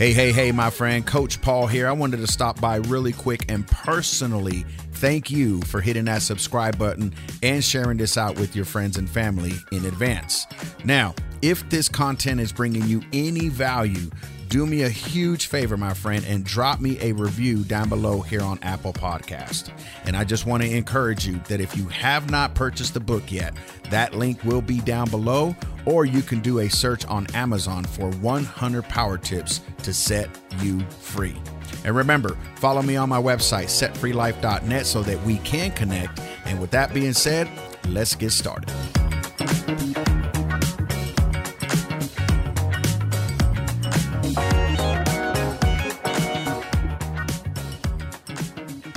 Hey, hey, hey, my friend, Coach Paul here. I wanted to stop by really quick and personally thank you for hitting that subscribe button and sharing this out with your friends and family in advance. Now, if this content is bringing you any value, do me a huge favor, my friend, and drop me a review down below here on Apple Podcast. And I just want to encourage you that if you have not purchased the book yet, that link will be down below, or you can do a search on Amazon for 100 power tips to set you free. And remember, follow me on my website, setfreelife.net, so that we can connect. And with that being said, let's get started.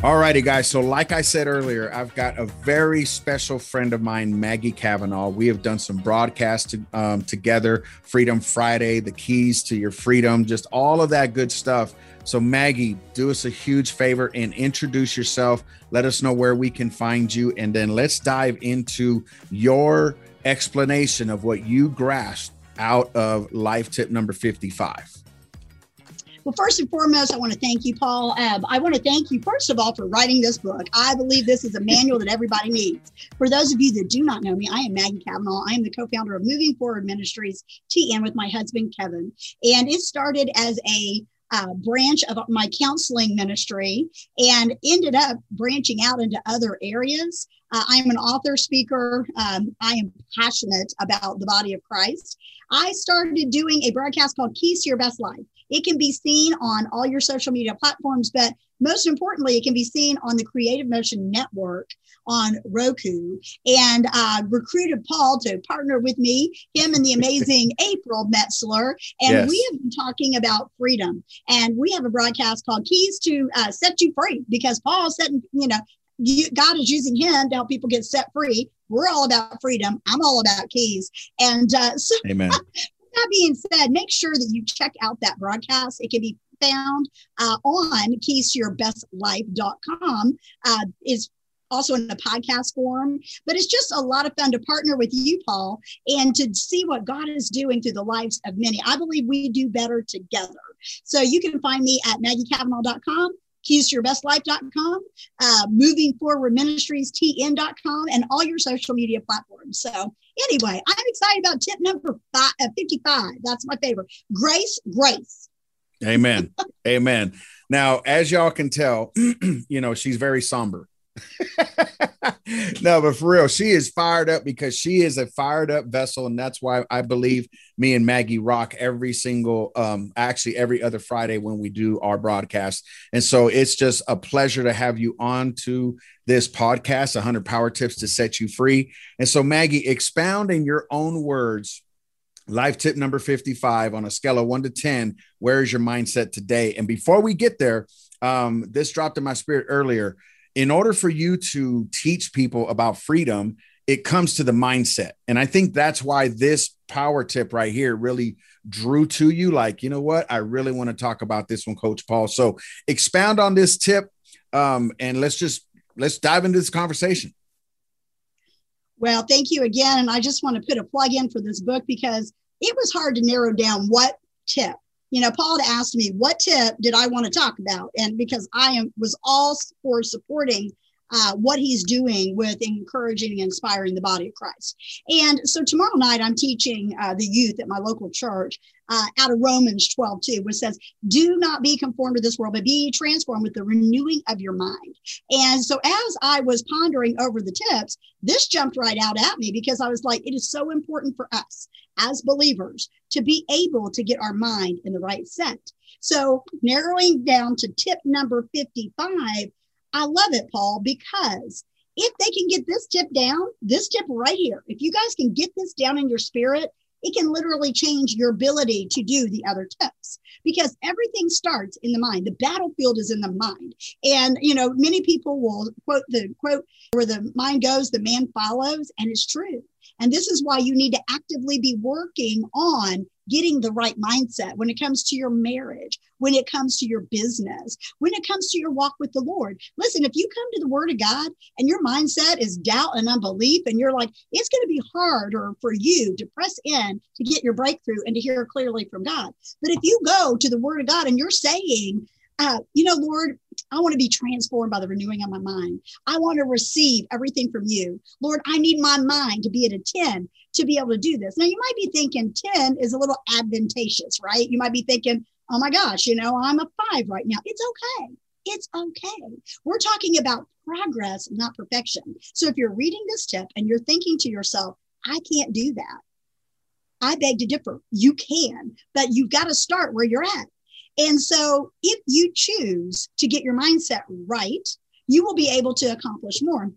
All righty, guys. So, like I said earlier, I've got a very special friend of mine, Maggie Kavanaugh. We have done some broadcasts to, um, together Freedom Friday, the keys to your freedom, just all of that good stuff. So, Maggie, do us a huge favor and introduce yourself. Let us know where we can find you. And then let's dive into your explanation of what you grasped out of life tip number 55. Well, first and foremost, I want to thank you, Paul. Um, I want to thank you, first of all, for writing this book. I believe this is a manual that everybody needs. For those of you that do not know me, I am Maggie Kavanaugh. I am the co founder of Moving Forward Ministries, TN, with my husband, Kevin. And it started as a uh, branch of my counseling ministry and ended up branching out into other areas. Uh, I am an author, speaker. Um, I am passionate about the body of Christ. I started doing a broadcast called Keys to Your Best Life. It can be seen on all your social media platforms, but most importantly, it can be seen on the Creative Motion Network on Roku and uh, recruited Paul to partner with me, him and the amazing April Metzler. And yes. we have been talking about freedom. And we have a broadcast called Keys to uh, Set You Free because Paul said, you know, you, God is using him to help people get set free. We're all about freedom. I'm all about keys. And uh, so, Amen. That being said, make sure that you check out that broadcast. It can be found uh, on keystoyourbestlife.com. Uh, is also in the podcast form. But it's just a lot of fun to partner with you, Paul, and to see what God is doing through the lives of many. I believe we do better together. So you can find me at maggiekavanaugh.com keys to your best life.com, uh, moving forward ministries tn.com, and all your social media platforms. So, anyway, I'm excited about tip number five, uh, 55. That's my favorite. Grace, grace. Amen. Amen. Now, as y'all can tell, you know, she's very somber. no, but for real, she is fired up because she is a fired up vessel, and that's why I believe me and Maggie rock every single, um, actually every other Friday when we do our broadcast. And so it's just a pleasure to have you on to this podcast, 100 Power Tips to Set You Free. And so, Maggie, expound in your own words. Life tip number 55 on a scale of one to 10. Where is your mindset today? And before we get there, um, this dropped in my spirit earlier in order for you to teach people about freedom, it comes to the mindset. And I think that's why this power tip right here really drew to you. Like, you know what? I really want to talk about this one, Coach Paul. So expound on this tip um, and let's just let's dive into this conversation. Well, thank you again. And I just want to put a plug in for this book because it was hard to narrow down what tip you know, Paul had asked me what tip did I want to talk about, and because I am was all for supporting uh, what he's doing with encouraging and inspiring the body of Christ. And so tomorrow night, I'm teaching uh, the youth at my local church uh, out of Romans 12, 2, which says, Do not be conformed to this world, but be transformed with the renewing of your mind. And so as I was pondering over the tips, this jumped right out at me because I was like, It is so important for us as believers to be able to get our mind in the right set. So narrowing down to tip number 55, I love it, Paul, because if they can get this tip down, this tip right here, if you guys can get this down in your spirit, it can literally change your ability to do the other tips because everything starts in the mind. The battlefield is in the mind. And, you know, many people will quote the quote, where the mind goes, the man follows. And it's true. And this is why you need to actively be working on getting the right mindset when it comes to your marriage, when it comes to your business, when it comes to your walk with the Lord. Listen, if you come to the Word of God and your mindset is doubt and unbelief, and you're like, it's going to be harder for you to press in to get your breakthrough and to hear clearly from God. But if you go to the Word of God and you're saying, uh, you know, Lord, I want to be transformed by the renewing of my mind. I want to receive everything from you. Lord, I need my mind to be at a 10 to be able to do this. Now, you might be thinking 10 is a little advantageous, right? You might be thinking, oh my gosh, you know, I'm a five right now. It's okay. It's okay. We're talking about progress, not perfection. So if you're reading this tip and you're thinking to yourself, I can't do that, I beg to differ. You can, but you've got to start where you're at. And so if you choose to get your mindset right, you will be able to accomplish more.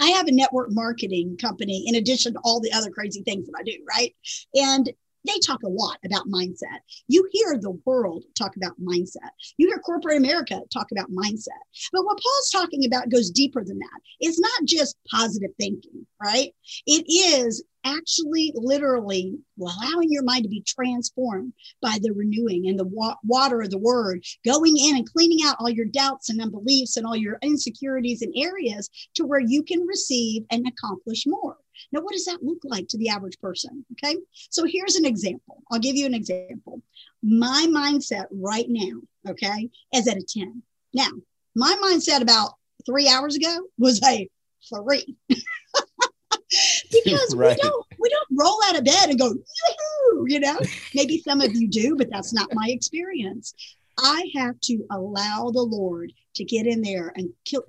I have a network marketing company in addition to all the other crazy things that I do, right? And they talk a lot about mindset. You hear the world talk about mindset. You hear corporate America talk about mindset. But what Paul's talking about goes deeper than that. It's not just positive thinking, right? It is actually literally allowing your mind to be transformed by the renewing and the wa- water of the word, going in and cleaning out all your doubts and unbeliefs and all your insecurities and areas to where you can receive and accomplish more. Now, what does that look like to the average person? Okay. So here's an example. I'll give you an example. My mindset right now, okay, is at a 10. Now, my mindset about three hours ago was a three. because right. we don't we don't roll out of bed and go you know maybe some of you do but that's not my experience i have to allow the lord to get in there and kill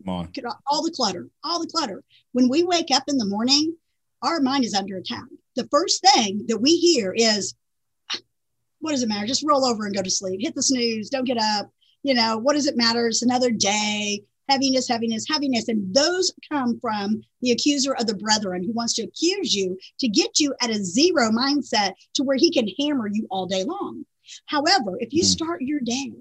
all the clutter all the clutter when we wake up in the morning our mind is under attack. The first thing that we hear is what does it matter? Just roll over and go to sleep. Hit the snooze. Don't get up. You know what does it matter? It's another day. Heaviness, heaviness, heaviness. And those come from the accuser of the brethren who wants to accuse you to get you at a zero mindset to where he can hammer you all day long. However, if you hmm. start your day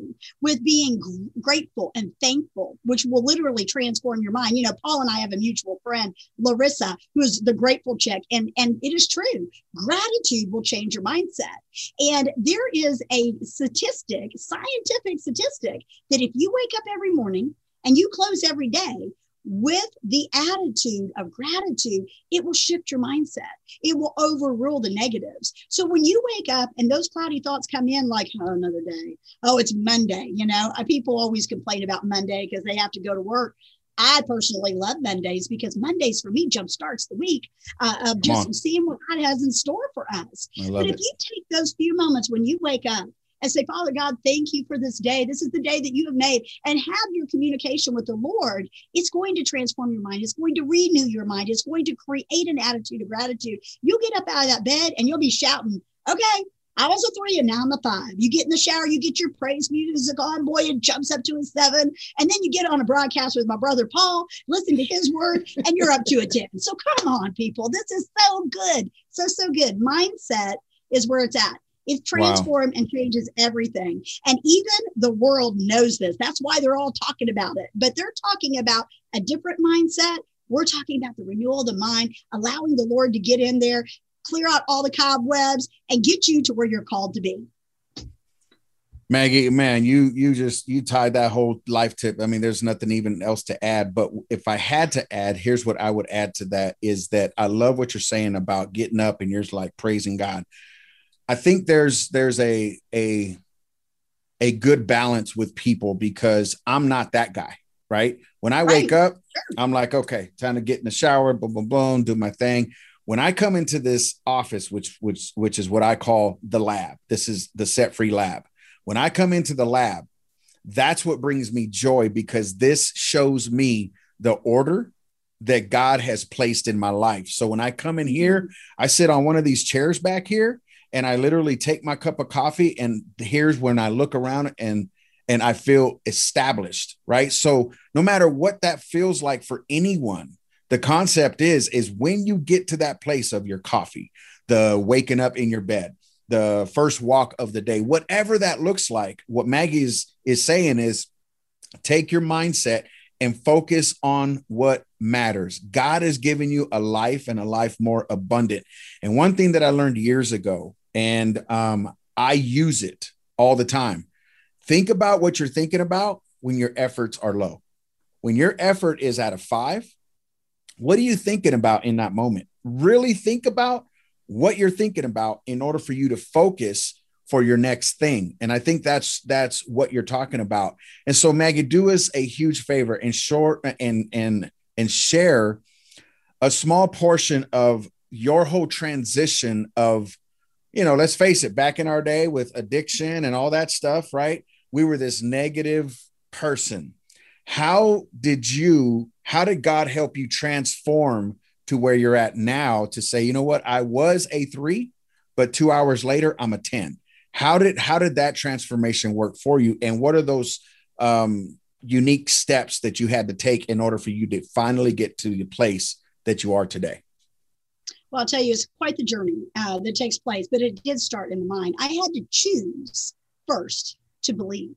with being grateful and thankful, which will literally transform your mind, you know, Paul and I have a mutual friend, Larissa, who's the grateful chick, and and it is true. Gratitude will change your mindset. And there is a statistic, scientific statistic, that if you wake up every morning and you close every day with the attitude of gratitude, it will shift your mindset. It will overrule the negatives. So when you wake up and those cloudy thoughts come in, like, oh, another day. Oh, it's Monday. You know, people always complain about Monday because they have to go to work. I personally love Mondays because Mondays for me jump starts the week uh, of just seeing what God has in store for us. But if it. you take those few moments when you wake up and say, Father God, thank you for this day. This is the day that you have made, and have your communication with the Lord. It's going to transform your mind. It's going to renew your mind. It's going to create an attitude of gratitude. You'll get up out of that bed and you'll be shouting, okay, I was a three and now I'm a five. You get in the shower, you get your praise music on, oh, boy, it jumps up to a seven. And then you get on a broadcast with my brother Paul, listen to his word, and you're up to a 10. So come on, people. This is so good. So, so good. Mindset is where it's at. It transforms wow. and changes everything. And even the world knows this. That's why they're all talking about it. But they're talking about a different mindset. We're talking about the renewal of the mind, allowing the Lord to get in there, clear out all the cobwebs, and get you to where you're called to be. Maggie, man, you you just you tied that whole life tip. I mean, there's nothing even else to add. But if I had to add, here's what I would add to that is that I love what you're saying about getting up and you're like praising God. I think there's there's a a a good balance with people because I'm not that guy, right? When I wake right. up, I'm like, okay, time to get in the shower, boom, boom, boom, do my thing. When I come into this office, which which which is what I call the lab, this is the set free lab. When I come into the lab, that's what brings me joy because this shows me the order that God has placed in my life. So when I come in here, mm-hmm. I sit on one of these chairs back here and I literally take my cup of coffee and here's when I look around and and I feel established, right? So no matter what that feels like for anyone, the concept is is when you get to that place of your coffee, the waking up in your bed, the first walk of the day, whatever that looks like, what Maggie is, is saying is take your mindset and focus on what matters. God has given you a life and a life more abundant. And one thing that I learned years ago, and um, I use it all the time think about what you're thinking about when your efforts are low. When your effort is at a five, what are you thinking about in that moment? Really think about what you're thinking about in order for you to focus for your next thing. And I think that's that's what you're talking about. And so Maggie, do us a huge favor and short and and and share a small portion of your whole transition of, you know, let's face it, back in our day with addiction and all that stuff, right? We were this negative person. How did you, how did God help you transform to where you're at now to say, you know what, I was a three, but two hours later, I'm a 10 how did how did that transformation work for you and what are those um, unique steps that you had to take in order for you to finally get to the place that you are today well i'll tell you it's quite the journey uh, that takes place but it did start in the mind i had to choose first to believe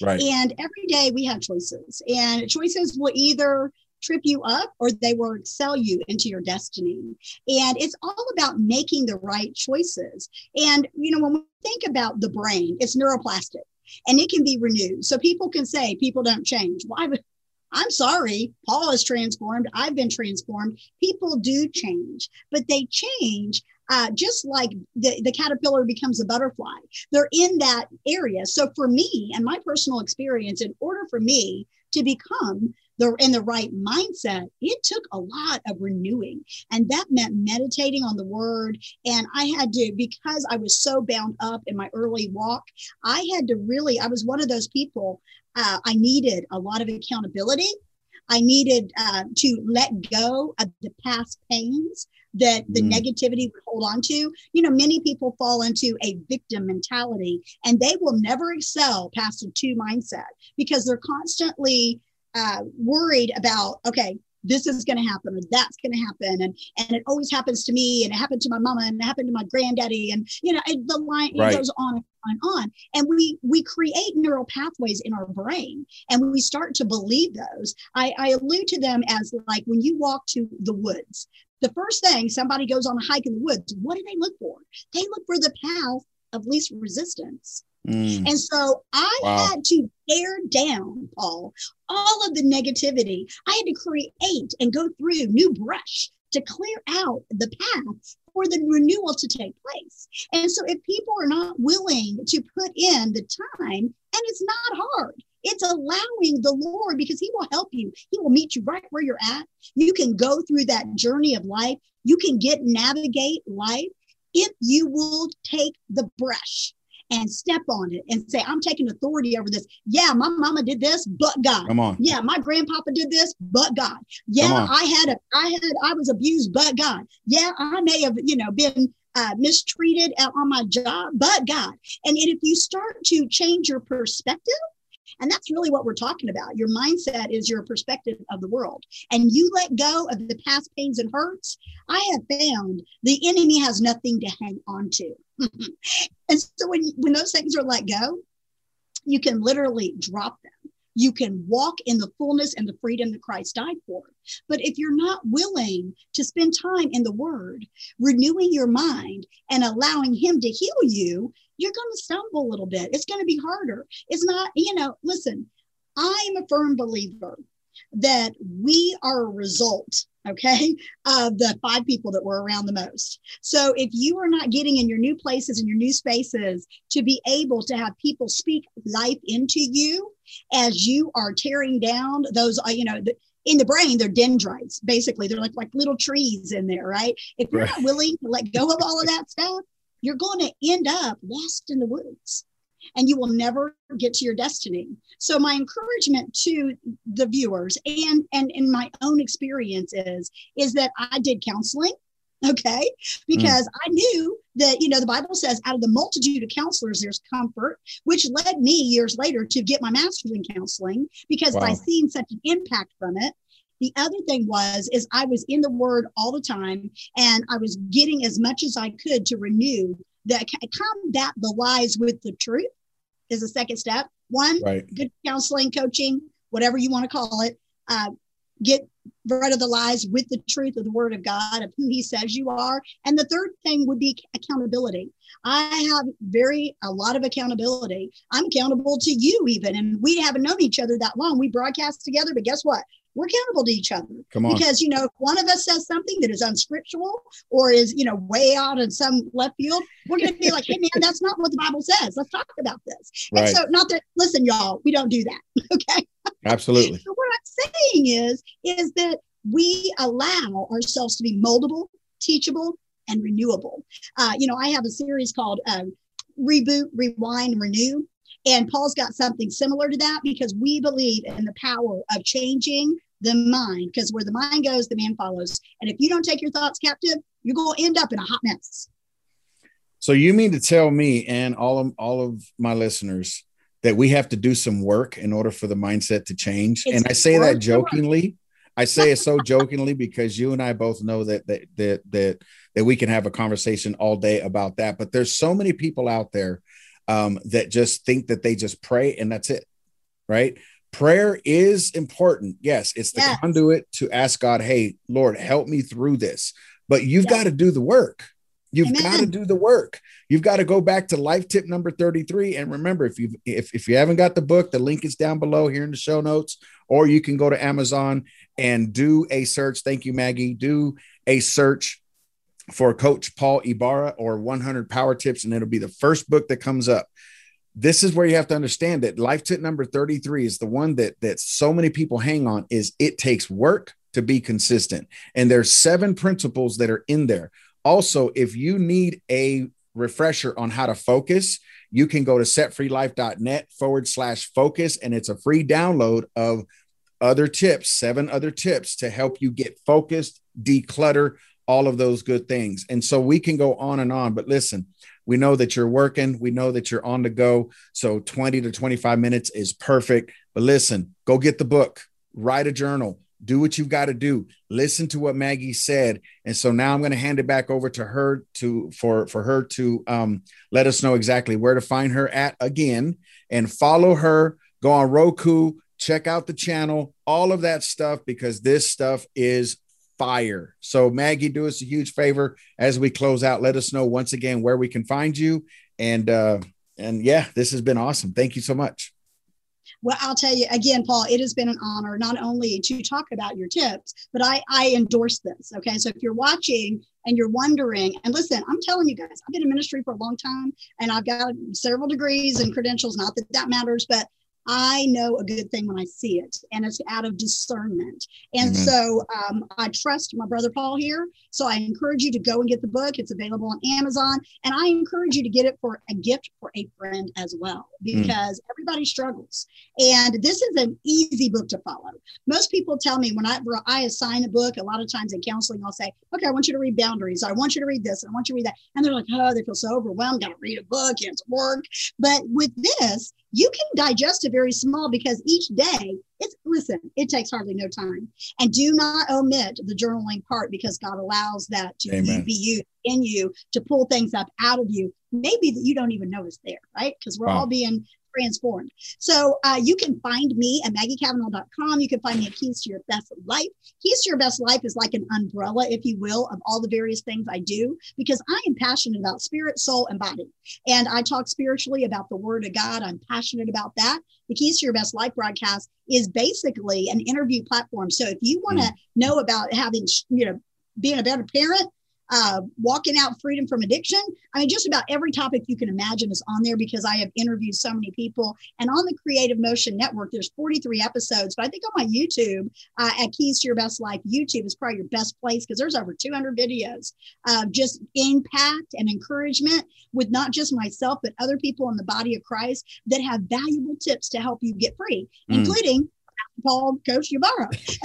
right and every day we have choices and choices will either trip you up or they will excel you into your destiny. And it's all about making the right choices. And, you know, when we think about the brain, it's neuroplastic and it can be renewed. So people can say people don't change. Why would I'm sorry, Paul is transformed. I've been transformed. People do change, but they change uh, just like the, the caterpillar becomes a butterfly. They're in that area. So for me and my personal experience, in order for me to become the in the right mindset, it took a lot of renewing. And that meant meditating on the word. And I had to, because I was so bound up in my early walk, I had to really, I was one of those people, uh, I needed a lot of accountability. I needed uh, to let go of the past pains that the mm. negativity would hold on to. You know, many people fall into a victim mentality and they will never excel past a two mindset because they're constantly uh, worried about, okay, this is going to happen or that's going to happen and and it always happens to me and it happened to my mama and it happened to my granddaddy and you know the line right. goes on and on and on. And we we create neural pathways in our brain and we start to believe those. I i allude to them as like when you walk to the woods the first thing somebody goes on a hike in the woods what do they look for? They look for the path of least resistance Mm. And so I wow. had to tear down, Paul, all of the negativity. I had to create and go through new brush to clear out the path for the renewal to take place. And so if people are not willing to put in the time, and it's not hard, it's allowing the Lord because He will help you. He will meet you right where you're at. You can go through that journey of life. You can get navigate life if you will take the brush and step on it and say, I'm taking authority over this. Yeah, my mama did this, but God. Come on. Yeah, my grandpapa did this, but God. Yeah, I had a, I had, I was abused, but God. Yeah, I may have, you know, been uh, mistreated on my job, but God. And if you start to change your perspective, and that's really what we're talking about. Your mindset is your perspective of the world. And you let go of the past pains and hurts. I have found the enemy has nothing to hang on to. Mm-hmm. and so when, when those things are let go, you can literally drop them. You can walk in the fullness and the freedom that Christ died for. But if you're not willing to spend time in the Word, renewing your mind and allowing Him to heal you, you're going to stumble a little bit. It's going to be harder. It's not, you know, listen, I'm a firm believer that we are a result okay of the five people that were around the most. So if you are not getting in your new places and your new spaces to be able to have people speak life into you as you are tearing down those uh, you know the, in the brain they're dendrites basically. They're like like little trees in there right? If you're right. not willing to let go of all of that stuff you're going to end up lost in the woods and you will never get to your destiny. So my encouragement to the viewers and and in my own experience is is that I did counseling okay because mm. i knew that you know the bible says out of the multitude of counselors there's comfort which led me years later to get my master's in counseling because wow. by seeing such an impact from it the other thing was is i was in the word all the time and i was getting as much as i could to renew that combat the lies with the truth is the second step. One, right. good counseling, coaching, whatever you want to call it. uh, get rid of the lies with the truth of the word of God of who he says you are. And the third thing would be accountability. I have very a lot of accountability. I'm accountable to you even, and we haven't known each other that long. We broadcast together, but guess what? We're accountable to each other. Come on. Because you know, if one of us says something that is unscriptural or is you know way out in some left field, we're going to be like, "Hey, man, that's not what the Bible says. Let's talk about this." Right. And so, not that listen, y'all, we don't do that. Okay. Absolutely. So what I'm saying is, is that we allow ourselves to be moldable, teachable, and renewable. Uh, you know, I have a series called um, Reboot, Rewind, Renew. And Paul's got something similar to that because we believe in the power of changing the mind, because where the mind goes, the man follows. And if you don't take your thoughts captive, you're going to end up in a hot mess. So you mean to tell me and all of all of my listeners that we have to do some work in order for the mindset to change? It's and I say that jokingly. I say it so jokingly because you and I both know that that that that that we can have a conversation all day about that. But there's so many people out there um, that just think that they just pray and that's it, right? Prayer is important. Yes, it's the Yes. conduit to ask God, "Hey, Lord, help me through this." But you've Yeah. got to do the work. You've Amen. got to do the work. You've got to go back to life tip number 33 and remember if you if if you haven't got the book, the link is down below here in the show notes or you can go to Amazon and do a search. Thank you Maggie. Do a search for Coach Paul Ibarra or 100 Power Tips, and it'll be the first book that comes up. This is where you have to understand that life tip number 33 is the one that that so many people hang on is it takes work to be consistent. And there's seven principles that are in there. Also, if you need a refresher on how to focus, you can go to setfreelife.net forward slash focus, and it's a free download of other tips, seven other tips to help you get focused, declutter, all of those good things. And so we can go on and on. But listen, we know that you're working, we know that you're on the go. So 20 to 25 minutes is perfect. But listen, go get the book, write a journal, do what you've got to do. Listen to what Maggie said. And so now I'm going to hand it back over to her to for for her to um, let us know exactly where to find her at again and follow her. Go on Roku, check out the channel, all of that stuff because this stuff is fire. So Maggie, do us a huge favor as we close out. Let us know once again where we can find you. And uh, and yeah, this has been awesome. Thank you so much. Well, I'll tell you again, Paul, it has been an honor not only to talk about your tips, but I, I endorse this. Okay. So if you're watching and you're wondering, and listen, I'm telling you guys, I've been in ministry for a long time and I've got several degrees and credentials. Not that that matters, but I know a good thing when I see it, and it's out of discernment. And Amen. so um, I trust my brother Paul here. So I encourage you to go and get the book. It's available on Amazon. And I encourage you to get it for a gift for a friend as well, because everybody struggles. And this is an easy book to follow. Most people tell me when I, I assign a book, a lot of times in counseling, I'll say, okay, I want you to read boundaries. I want you to read this. And I want you to read that. And they're like, oh, they feel so overwhelmed. Got to read a book. It's work. But with this, you can digest it very small because each day it's listen it takes hardly no time and do not omit the journaling part because god allows that to Amen. be you in you to pull things up out of you maybe that you don't even know is there right because we're Wow. all being transformed so uh, you can find me at maggiekavanaugh.com you can find me at keys to your best life keys to your best life is like an umbrella if you will of all the various things i do because i am passionate about spirit soul and body and I talk spiritually about the word of God. I'm passionate about that. The Keys to Your Best Life broadcast is basically an interview platform. So if you want to hmm. know about having, you know, being a better parent, uh, walking out freedom from addiction. I mean, just about every topic you can imagine is on there because I have interviewed so many people. And on the Creative Motion Network, there's 43 episodes. But I think on my YouTube, uh, at Keys to Your Best Life, YouTube is probably your best place because there's over 200 videos of just impact and encouragement with not just myself, but other people in the body of Christ that have valuable tips to help you get free, Mm. including Paul Coach Ybarra.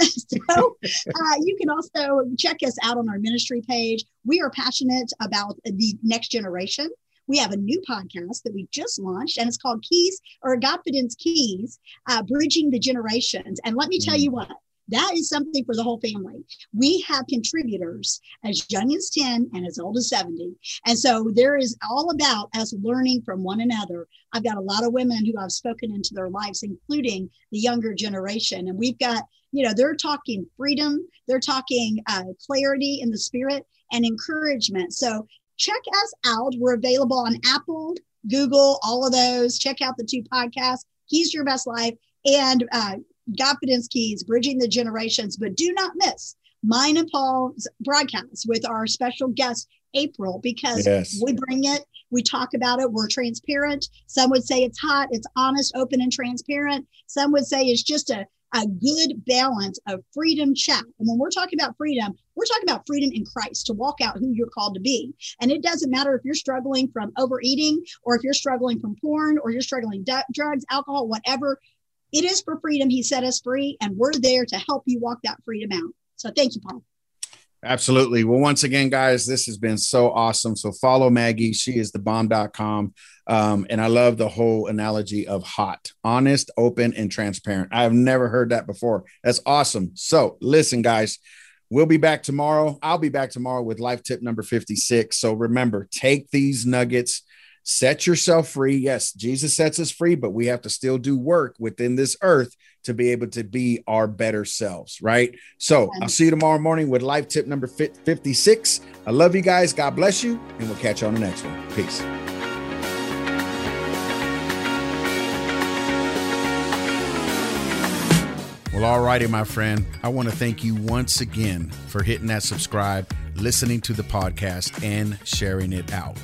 so uh, you can also check us out on our ministry page. We are passionate about the next generation. We have a new podcast that we just launched, and it's called Keys or Godfidence Keys, uh, Bridging the Generations. And let me tell Mm. you what, That is something for the whole family. We have contributors as young as 10 and as old as 70. And so there is all about us learning from one another. I've got a lot of women who I've spoken into their lives, including the younger generation. And we've got, you know, they're talking freedom, they're talking uh, clarity in the spirit and encouragement. So check us out. We're available on Apple, Google, all of those. Check out the two podcasts, Keys Your Best Life and uh, Confidence Keys, Bridging the Generations. But do not miss mine and Paul's broadcast with our special guest, April, because yes. we bring it, we talk about it, we're transparent. Some would say it's hot, it's honest, open, and transparent. Some would say it's just a a good balance of freedom chat. And when we're talking about freedom, we're talking about freedom in Christ to walk out who you're called to be. And it doesn't matter if you're struggling from overeating or if you're struggling from porn or you're struggling d- drugs, alcohol, whatever. It is for freedom. He set us free, and we're there to help you walk that freedom out. So thank you, Paul. Absolutely. Well, once again, guys, this has been so awesome. So follow Maggie. She is the bomb.com. Um, and I love the whole analogy of hot, honest, open, and transparent. I've never heard that before. That's awesome. So listen, guys, we'll be back tomorrow. I'll be back tomorrow with life tip number 56. So remember, take these nuggets set yourself free. Yes, Jesus sets us free, but we have to still do work within this earth to be able to be our better selves, right? So I'll see you tomorrow morning with life tip number 56. I love you guys. God bless you, and we'll catch you on the next one. Peace. Well, all righty, my friend. I want to thank you once again for hitting that subscribe, listening to the podcast, and sharing it out.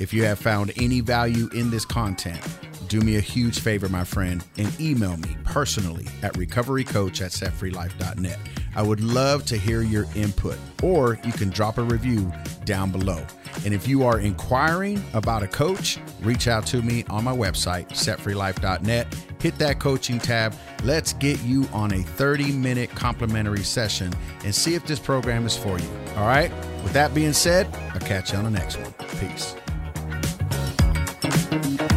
If you have found any value in this content, do me a huge favor, my friend, and email me personally at recoverycoach at setfreelife.net. I would love to hear your input, or you can drop a review down below. And if you are inquiring about a coach, reach out to me on my website, setfreelife.net. Hit that coaching tab. Let's get you on a 30 minute complimentary session and see if this program is for you. All right. With that being said, I'll catch you on the next one. Peace. Thank you.